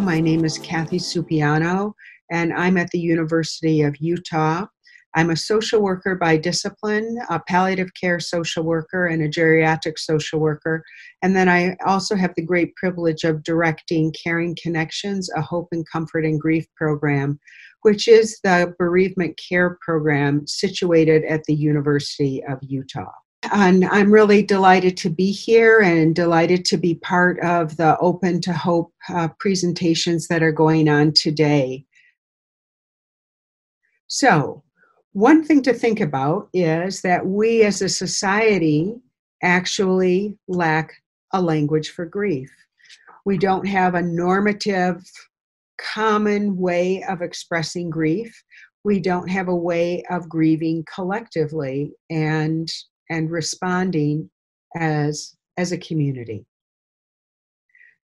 My name is Kathy Supiano, and I'm at the University of Utah. I'm a social worker by discipline, a palliative care social worker, and a geriatric social worker. And then I also have the great privilege of directing Caring Connections, a hope and comfort and grief program, which is the bereavement care program situated at the University of Utah. And I'm really delighted to be here and delighted to be part of the Open to Hope uh, presentations that are going on today. So, one thing to think about is that we as a society actually lack a language for grief. We don't have a normative, common way of expressing grief. We don't have a way of grieving collectively and, and responding as, as a community.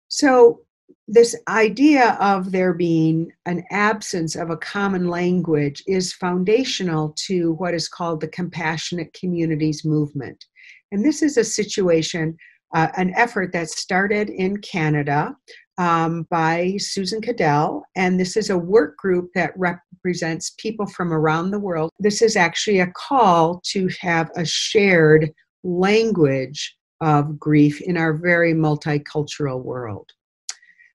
So, this idea of there being an absence of a common language is foundational to what is called the compassionate communities movement. And this is a situation, uh, an effort that started in Canada um, by Susan Cadell. And this is a work group that represents people from around the world. This is actually a call to have a shared language of grief in our very multicultural world.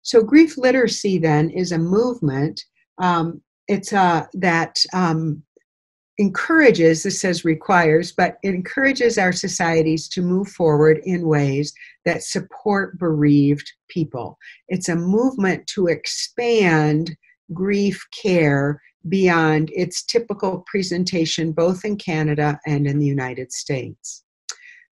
So grief literacy then is a movement. Um, it's uh, that um, encourages, this says requires, but encourages our societies to move forward in ways that support bereaved people. It's a movement to expand grief care beyond its typical presentation both in Canada and in the United States.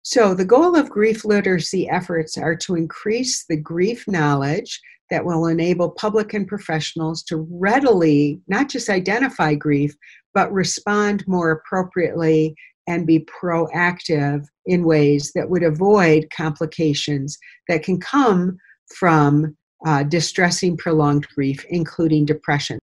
So, the goal of grief literacy efforts are to increase the grief knowledge that will enable public and professionals to readily not just identify grief, but respond more appropriately and be proactive in ways that would avoid complications that can come from uh, distressing prolonged grief, including depression.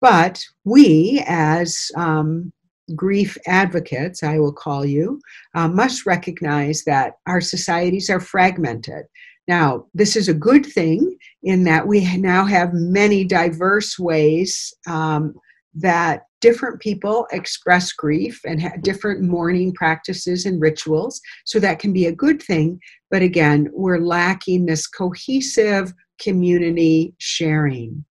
But we, as um, grief advocates, I will call you, uh, must recognize that our societies are fragmented. Now, this is a good thing in that we now have many diverse ways um, that different people express grief and have different mourning practices and rituals. So that can be a good thing. But again, we're lacking this cohesive community sharing.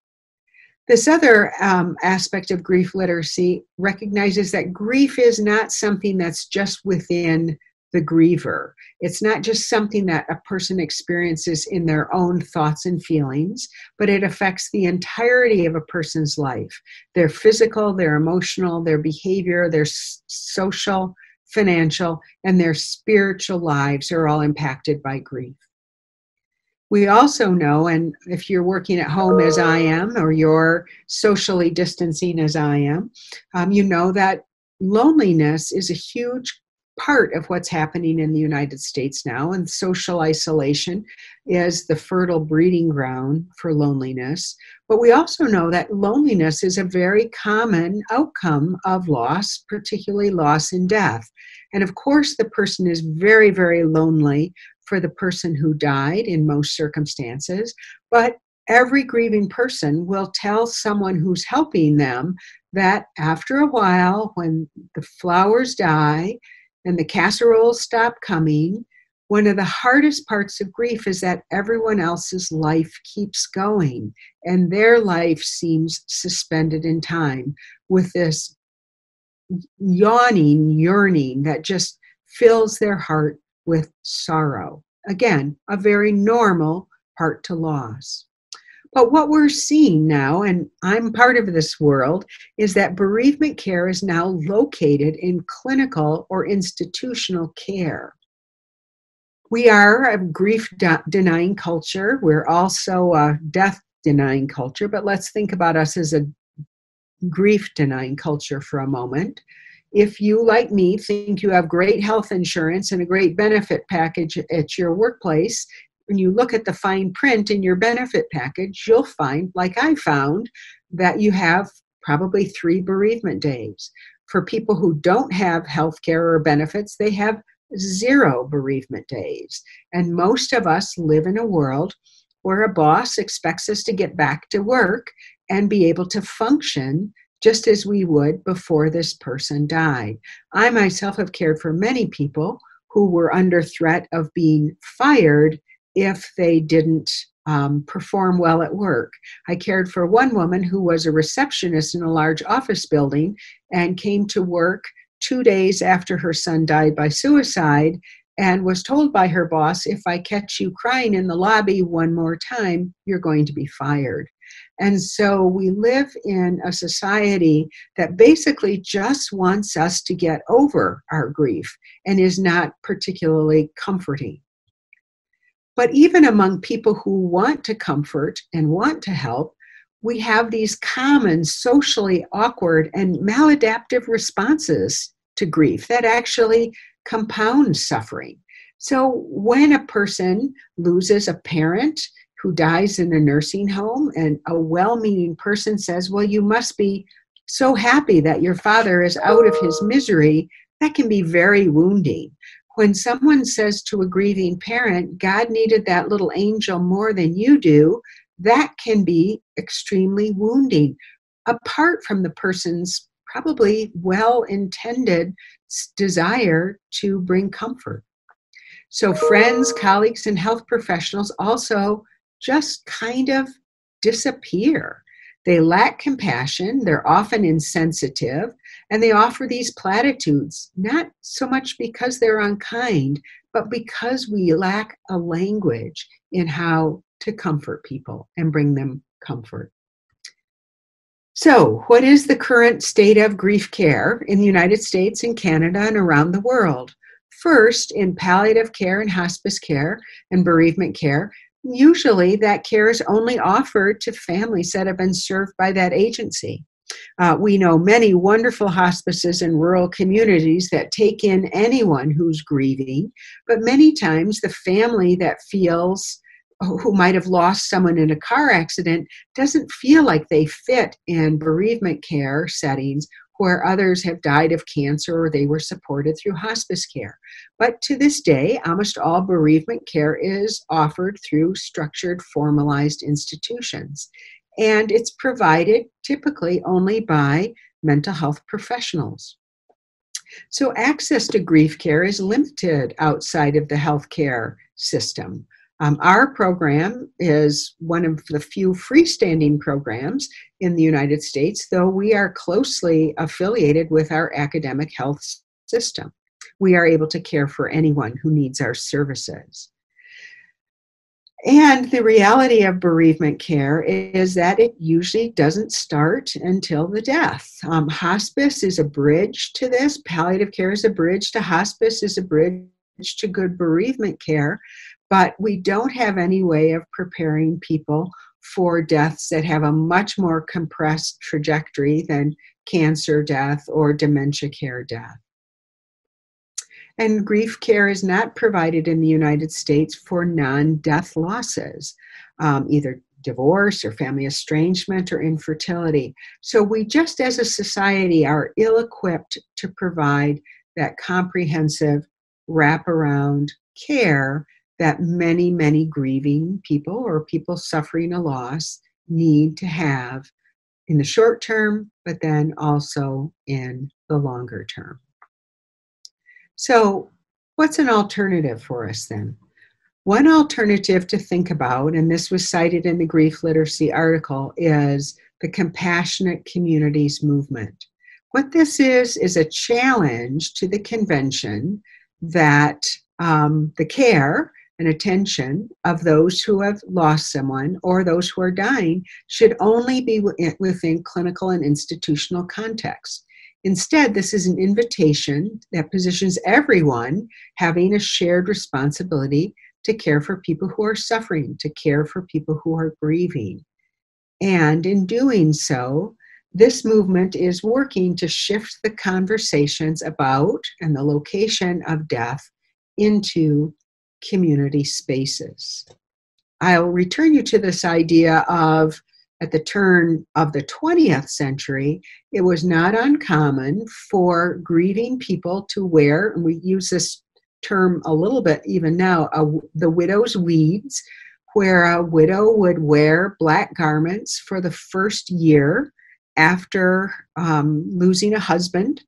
This other um, aspect of grief literacy recognizes that grief is not something that's just within the griever. It's not just something that a person experiences in their own thoughts and feelings, but it affects the entirety of a person's life their physical, their emotional, their behavior, their social, financial, and their spiritual lives are all impacted by grief. We also know, and if you're working at home as I am, or you're socially distancing as I am, um, you know that loneliness is a huge part of what's happening in the United States now, and social isolation is the fertile breeding ground for loneliness. But we also know that loneliness is a very common outcome of loss, particularly loss and death. And of course, the person is very, very lonely for the person who died in most circumstances, but every grieving person will tell someone who's helping them that after a while, when the flowers die and the casseroles stop coming, one of the hardest parts of grief is that everyone else's life keeps going and their life seems suspended in time with this yawning yearning that just fills their heart with sorrow. Again, a very normal part to loss. But what we're seeing now, and I'm part of this world, is that bereavement care is now located in clinical or institutional care. We are a grief de- denying culture. We're also a death denying culture, but let's think about us as a grief denying culture for a moment if you, like me, think you have great health insurance and a great benefit package at your workplace, when you look at the fine print in your benefit package, you'll find, like I found, that you have probably three bereavement days. For people who don't have health care or benefits, they have zero bereavement days. And most of us live in a world where a boss expects us to get back to work and be able to function just as we would before this person died. I myself have cared for many people who were under threat of being fired if they didn't um, perform well at work. I cared for one woman who was a receptionist in a large office building and came to work two days after her son died by suicide and was told by her boss if I catch you crying in the lobby one more time, you're going to be fired. And so we live in a society that basically just wants us to get over our grief and is not particularly comforting. But even among people who want to comfort and want to help, we have these common socially awkward and maladaptive responses to grief that actually compound suffering. So when a person loses a parent who dies in a nursing home and a well-meaning person says, "Well, you must be so happy that your father is out of his misery," that can be very wounding. When someone says to a grieving parent, God needed that little angel more than you do, that can be extremely wounding, apart from the person's probably well intended desire to bring comfort. So, friends, colleagues, and health professionals also just kind of disappear. They lack compassion, they're often insensitive, and they offer these platitudes, not so much because they're unkind, but because we lack a language in how to comfort people and bring them comfort. So, what is the current state of grief care in the United States and Canada and around the world? First, in palliative care and hospice care and bereavement care, usually that care is only offered to families that have been served by that agency. Uh, we know many wonderful hospices in rural communities that take in anyone who's grieving, but many times the family that feels who might have lost someone in a car accident doesn't feel like they fit in bereavement care settings where others have died of cancer or they were supported through hospice care. But to this day, almost all bereavement care is offered through structured, formalized institutions. And it's provided typically only by mental health professionals. So, access to grief care is limited outside of the healthcare system. Um, our program is one of the few freestanding programs in the United States, though we are closely affiliated with our academic health system. We are able to care for anyone who needs our services. And the reality of bereavement care is that it usually doesn't start until the death. Um, hospice is a bridge to this, palliative care is a bridge to hospice, is a bridge to good bereavement care but we don't have any way of preparing people for deaths that have a much more compressed trajectory than cancer death or dementia care death. And grief care is not provided in the United States for non death losses, um, either divorce or family estrangement or infertility. So we just as a society are ill equipped to provide that comprehensive wraparound care that many, many grieving people or people suffering a loss need to have in the short term, but then also in the longer term. So, what's an alternative for us then? One alternative to think about, and this was cited in the Grief Literacy article, is the Compassionate Communities Movement. What this is, is a challenge to the convention that um, the care and attention of those who have lost someone or those who are dying should only be within clinical and institutional context. Instead, this is an invitation that positions everyone having a shared responsibility to care for people who are suffering, to care for people who are grieving. And in doing so, this movement is working to shift the conversations about and the location of death into community spaces. I'll return you to this idea of at the turn of the 20th century, it was not uncommon for grieving people to wear, and we use this term a little bit even now, a, the widow's weeds, where a widow would wear black garments for the first year after um, losing a husband.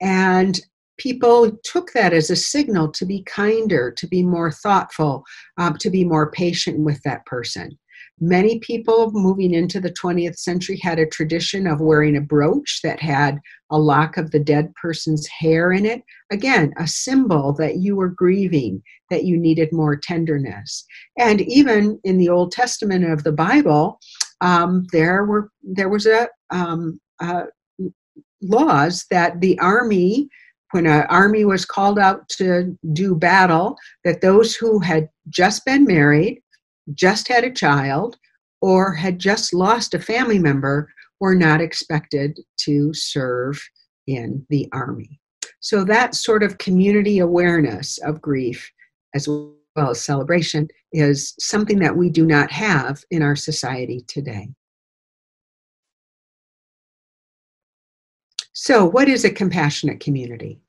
And people took that as a signal to be kinder, to be more thoughtful, um, to be more patient with that person. Many people moving into the 20th century had a tradition of wearing a brooch that had a lock of the dead person's hair in it. Again, a symbol that you were grieving, that you needed more tenderness. And even in the Old Testament of the Bible, um, there were there was a um, uh, laws that the army when an army was called out to do battle, that those who had just been married, just had a child, or had just lost a family member were not expected to serve in the army. So that sort of community awareness of grief, as well as celebration, is something that we do not have in our society today. So, what is a compassionate community?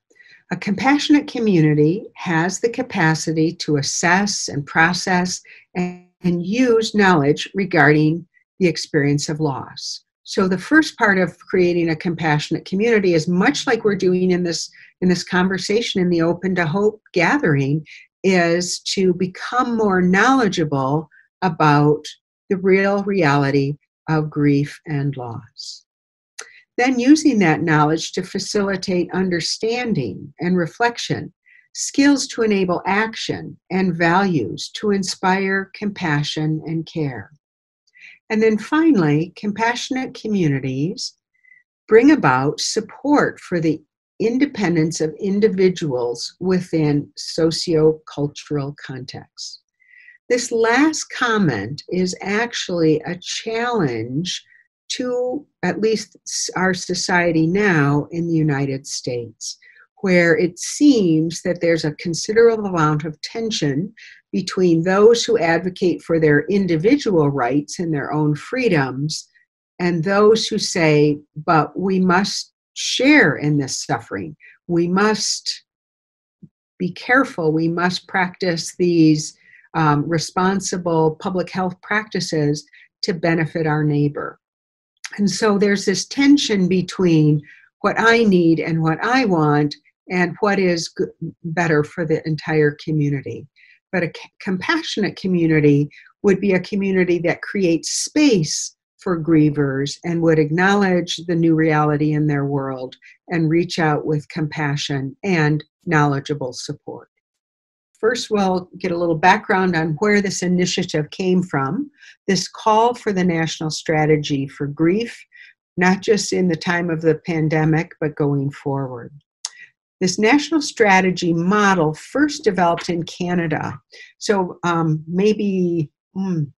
A compassionate community has the capacity to assess and process and, and use knowledge regarding the experience of loss. So the first part of creating a compassionate community is much like we're doing in this in this conversation in the Open to Hope gathering is to become more knowledgeable about the real reality of grief and loss. Then using that knowledge to facilitate understanding and reflection, skills to enable action, and values to inspire compassion and care. And then finally, compassionate communities bring about support for the independence of individuals within socio-cultural contexts. This last comment is actually a challenge to at least our society now in the United States, where it seems that there's a considerable amount of tension between those who advocate for their individual rights and their own freedoms and those who say, but we must share in this suffering. We must be careful. We must practice these um, responsible public health practices to benefit our neighbor. And so there's this tension between what I need and what I want and what is better for the entire community. But a c- compassionate community would be a community that creates space for grievers and would acknowledge the new reality in their world and reach out with compassion and knowledgeable support. First, we'll get a little background on where this initiative came from. This call for the national strategy for grief, not just in the time of the pandemic, but going forward. This national strategy model first developed in Canada. So um, maybe mm,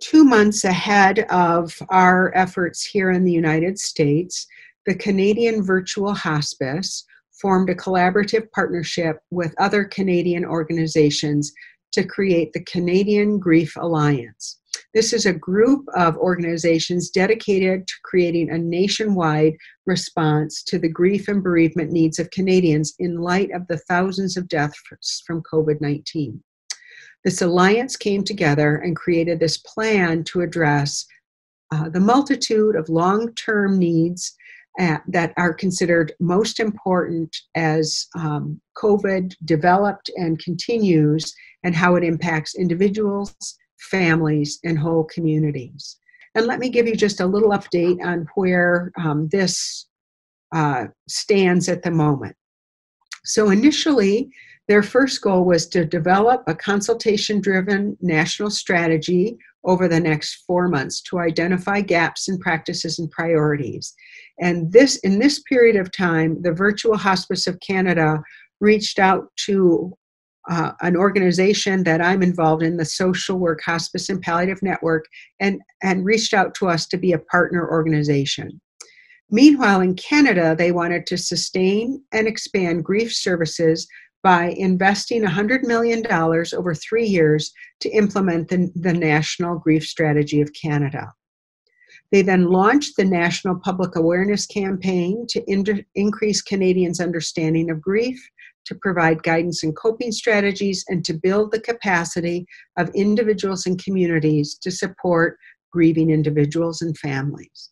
two months ahead of our efforts here in the United States, the Canadian Virtual Hospice formed a collaborative partnership with other Canadian organizations to create the Canadian Grief Alliance. This is a group of organizations dedicated to creating a nationwide response to the grief and bereavement needs of Canadians in light of the thousands of deaths from COVID 19. This alliance came together and created this plan to address uh, the multitude of long term needs that are considered most important as um, COVID developed and continues, and how it impacts individuals, families, and whole communities. And let me give you just a little update on where um, this uh, stands at the moment. So, initially, their first goal was to develop a consultation driven national strategy over the next four months to identify gaps in practices and priorities. And this, in this period of time, the Virtual Hospice of Canada reached out to uh, an organization that I'm involved in, the Social Work Hospice and Palliative Network, and, and reached out to us to be a partner organization. Meanwhile, in Canada, they wanted to sustain and expand grief services by investing $100 million over three years to implement the, the National Grief Strategy of Canada. They then launched the National Public Awareness Campaign to in- increase Canadians' understanding of grief, to provide guidance and coping strategies, and to build the capacity of individuals and communities to support grieving individuals and families.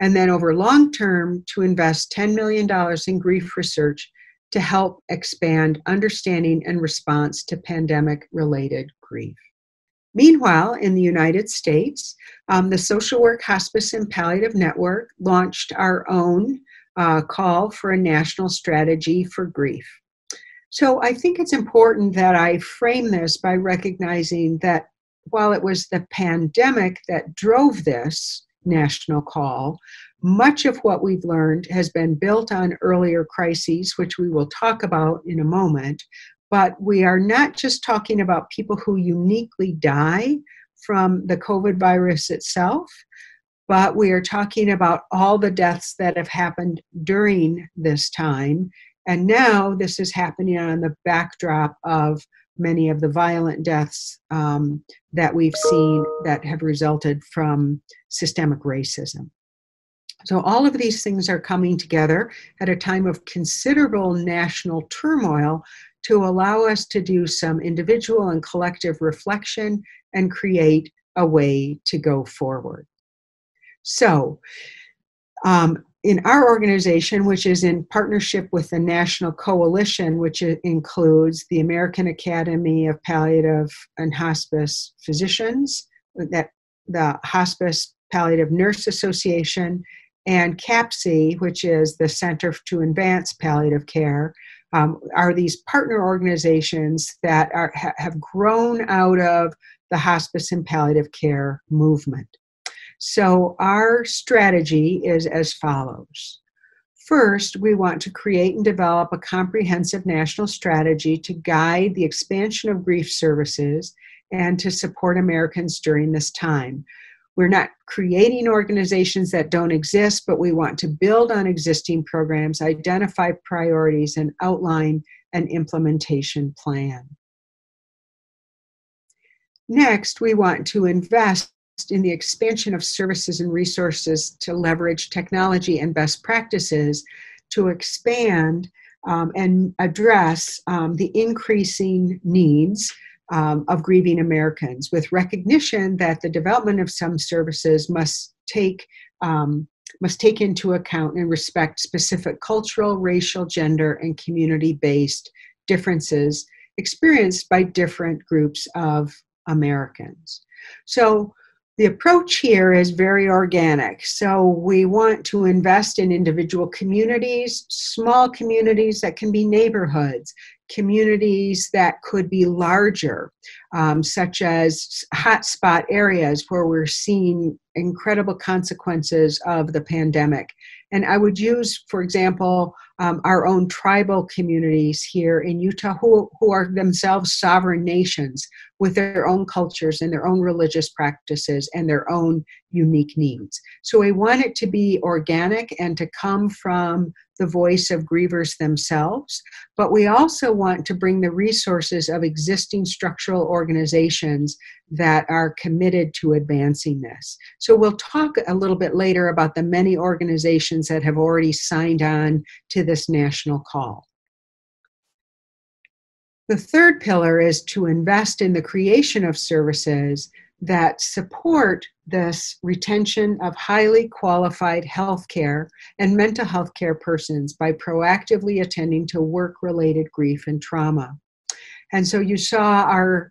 And then over long term, to invest $10 million in grief research to help expand understanding and response to pandemic related grief. Meanwhile, in the United States, um, the Social Work, Hospice, and Palliative Network launched our own uh, call for a national strategy for grief. So I think it's important that I frame this by recognizing that while it was the pandemic that drove this national call, much of what we've learned has been built on earlier crises, which we will talk about in a moment. But we are not just talking about people who uniquely die from the COVID virus itself, but we are talking about all the deaths that have happened during this time. And now this is happening on the backdrop of many of the violent deaths um, that we've seen that have resulted from systemic racism. So, all of these things are coming together at a time of considerable national turmoil to allow us to do some individual and collective reflection and create a way to go forward. So, um, in our organization, which is in partnership with the National Coalition, which includes the American Academy of Palliative and Hospice Physicians, that the Hospice Palliative Nurse Association, and CAPC, which is the Center to Advance Palliative Care, um, are these partner organizations that are, ha- have grown out of the hospice and palliative care movement. So, our strategy is as follows. First, we want to create and develop a comprehensive national strategy to guide the expansion of grief services and to support Americans during this time. We're not creating organizations that don't exist, but we want to build on existing programs, identify priorities, and outline an implementation plan. Next, we want to invest in the expansion of services and resources to leverage technology and best practices to expand um, and address um, the increasing needs um, of grieving Americans, with recognition that the development of some services must take um, must take into account and respect specific cultural, racial, gender, and community-based differences experienced by different groups of Americans. So the approach here is very organic. So we want to invest in individual communities, small communities that can be neighborhoods, communities that could be larger, um, such as hotspot areas where we're seeing incredible consequences of the pandemic. And I would use, for example, um, our own tribal communities here in Utah who, who are themselves sovereign nations with their own cultures and their own religious practices and their own unique needs. So we want it to be organic and to come from the voice of grievers themselves, but we also want to bring the resources of existing structural organizations that are committed to advancing this. So we'll talk a little bit later about the many organizations that have already signed on to this national call. The third pillar is to invest in the creation of services that support this retention of highly qualified healthcare and mental health care persons by proactively attending to work related grief and trauma. And so you saw our,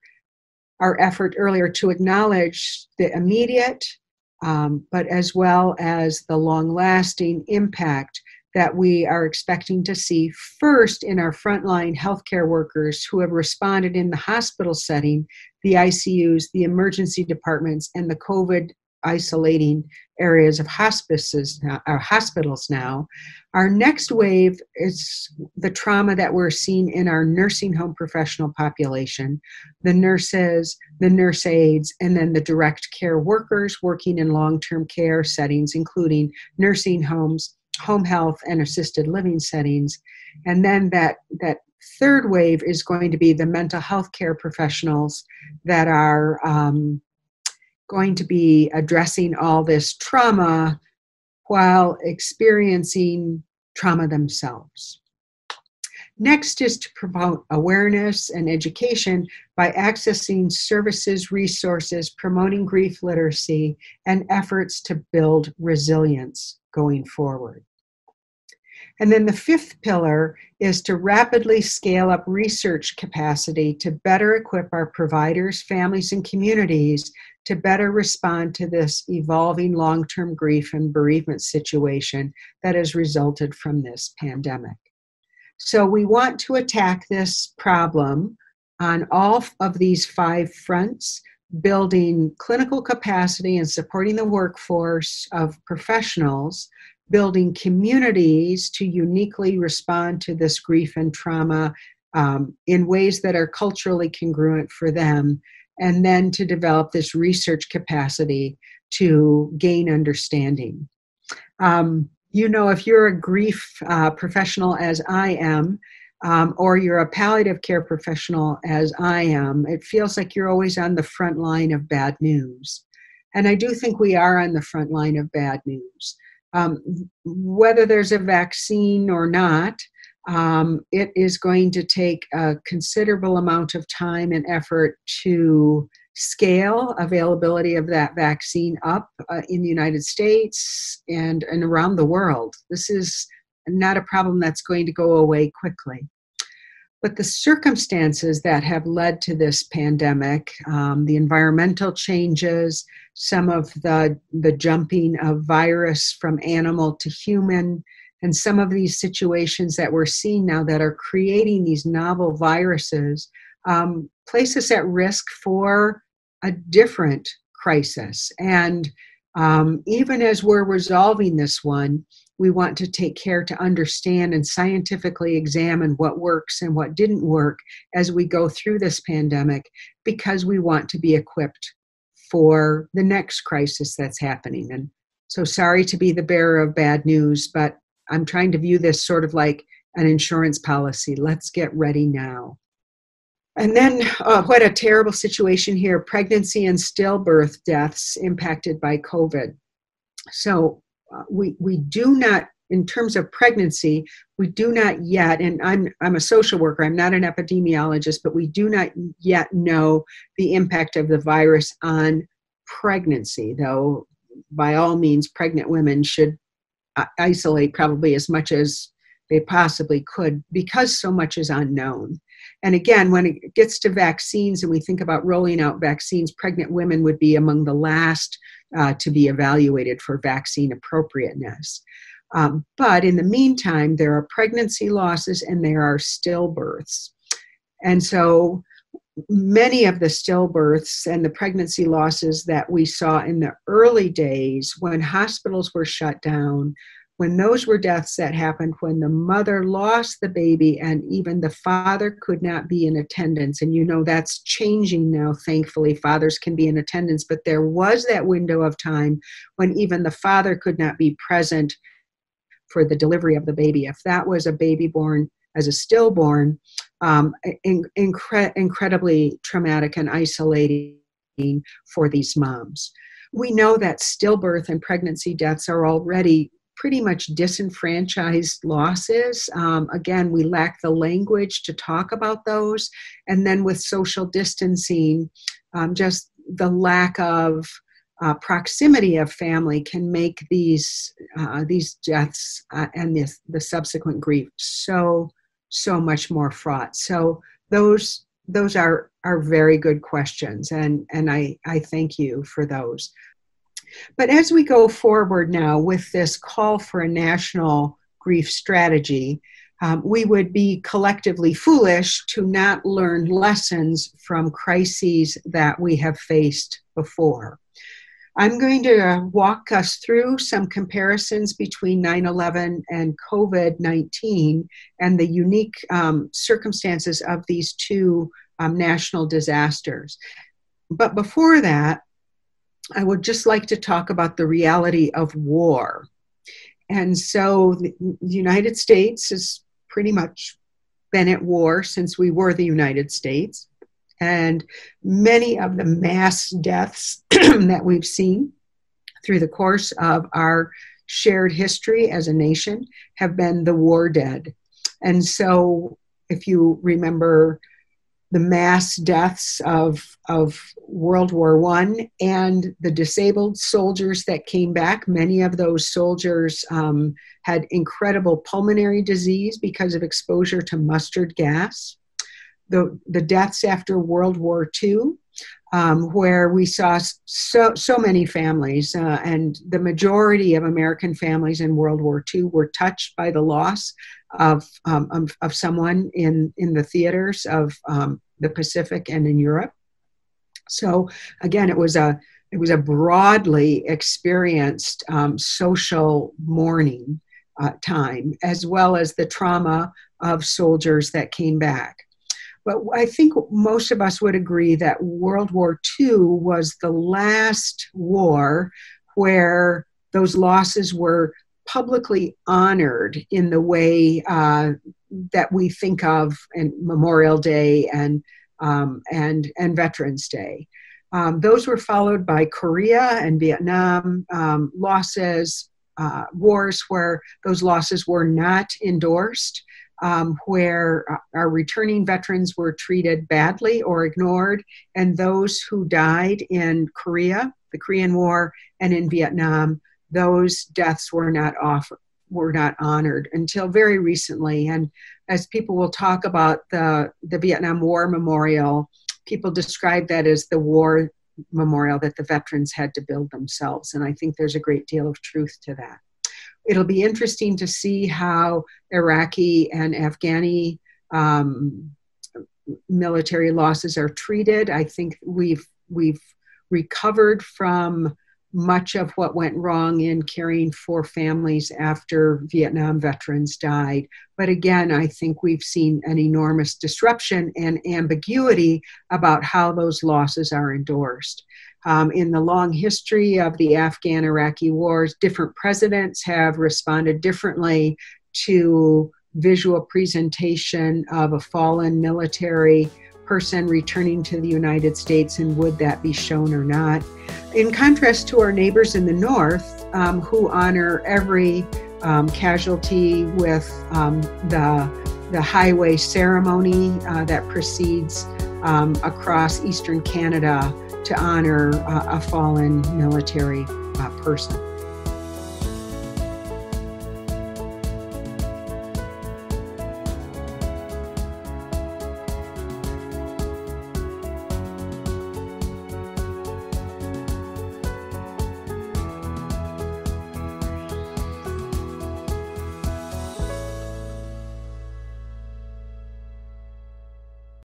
our effort earlier to acknowledge the immediate, um, but as well as the long lasting impact that we are expecting to see first in our frontline healthcare workers who have responded in the hospital setting, the ICUs, the emergency departments, and the COVID isolating areas of hospices our hospitals now. Our next wave is the trauma that we're seeing in our nursing home professional population, the nurses, the nurse aides, and then the direct care workers working in long-term care settings, including nursing homes, home health and assisted living settings. And then that that third wave is going to be the mental health care professionals that are um, going to be addressing all this trauma while experiencing trauma themselves. Next is to promote awareness and education by accessing services, resources, promoting grief literacy, and efforts to build resilience going forward. And then the fifth pillar is to rapidly scale up research capacity to better equip our providers, families, and communities to better respond to this evolving long term grief and bereavement situation that has resulted from this pandemic. So, we want to attack this problem on all of these five fronts building clinical capacity and supporting the workforce of professionals building communities to uniquely respond to this grief and trauma um, in ways that are culturally congruent for them, and then to develop this research capacity to gain understanding. Um, you know, if you're a grief uh, professional as I am, um, or you're a palliative care professional as I am, it feels like you're always on the front line of bad news. And I do think we are on the front line of bad news um, whether there's a vaccine or not, um, it is going to take a considerable amount of time and effort to scale availability of that vaccine up uh, in the United States and, and around the world. This is not a problem that's going to go away quickly. But the circumstances that have led to this pandemic, um, the environmental changes, some of the, the jumping of virus from animal to human, and some of these situations that we're seeing now that are creating these novel viruses um, place us at risk for a different crisis. And um, even as we're resolving this one, we want to take care to understand and scientifically examine what works and what didn't work as we go through this pandemic because we want to be equipped for the next crisis that's happening. And so sorry to be the bearer of bad news, but I'm trying to view this sort of like an insurance policy. Let's get ready now. And then, uh, what a terrible situation here pregnancy and stillbirth deaths impacted by COVID. So, uh, we, we do not in terms of pregnancy we do not yet and i'm i'm a social worker i'm not an epidemiologist but we do not yet know the impact of the virus on pregnancy though by all means pregnant women should uh, isolate probably as much as they possibly could because so much is unknown and again when it gets to vaccines and we think about rolling out vaccines pregnant women would be among the last uh, to be evaluated for vaccine appropriateness. Um, but in the meantime, there are pregnancy losses and there are stillbirths. And so many of the stillbirths and the pregnancy losses that we saw in the early days when hospitals were shut down, when those were deaths that happened when the mother lost the baby and even the father could not be in attendance. And you know that's changing now, thankfully. Fathers can be in attendance, but there was that window of time when even the father could not be present for the delivery of the baby. If that was a baby born as a stillborn, um, in, incre- incredibly traumatic and isolating for these moms. We know that stillbirth and pregnancy deaths are already pretty much disenfranchised losses. Um, again, we lack the language to talk about those. And then with social distancing, um, just the lack of uh, proximity of family can make these uh, these deaths uh, and the, the subsequent grief so so much more fraught. So those those are are very good questions, and and I I thank you for those. But as we go forward now with this call for a national grief strategy, um, we would be collectively foolish to not learn lessons from crises that we have faced before. I'm going to walk us through some comparisons between 9 11 and COVID 19 and the unique um, circumstances of these two um, national disasters. But before that, I would just like to talk about the reality of war. And so the United States has pretty much been at war since we were the United States. And many of the mass deaths that we've seen through the course of our shared history as a nation have been the war dead. And so if you remember the mass deaths of, of World War One and the disabled soldiers that came back. Many of those soldiers um, had incredible pulmonary disease because of exposure to mustard gas. The, the deaths after World War II, um, where we saw so, so many families, uh, and the majority of American families in World War II were touched by the loss of, um, of, of, someone in, in the theaters of um, the Pacific and in Europe. So again, it was a it was a broadly experienced um, social mourning uh, time, as well as the trauma of soldiers that came back. But I think most of us would agree that World War II was the last war where those losses were publicly honored in the way uh, that we think of in Memorial Day and um, and and Veterans Day. Um, those were followed by Korea and Vietnam um, losses, uh, wars where those losses were not endorsed, um, where our returning veterans were treated badly or ignored, and those who died in Korea, the Korean War, and in Vietnam those deaths were not offered were not honored until very recently. And as people will talk about the the Vietnam War memorial people describe that as the war memorial that the veterans had to build themselves. And I think there's a great deal of truth to that it'll be interesting to see how Iraqi and Afghani um, military losses are treated. I think we've we've recovered from much of what went wrong in caring for families after Vietnam veterans died. But again, I think we've seen an enormous disruption and ambiguity about how those losses are endorsed. Um, in the long history of the Afghan Iraqi wars, different presidents have responded differently to visual presentation of a fallen military person returning to the United States and would that be shown or not. In contrast to our neighbors in the north, um, who honor every um, casualty with um, the, the highway ceremony uh, that proceeds um, across eastern Canada to honor uh, a fallen military uh, person.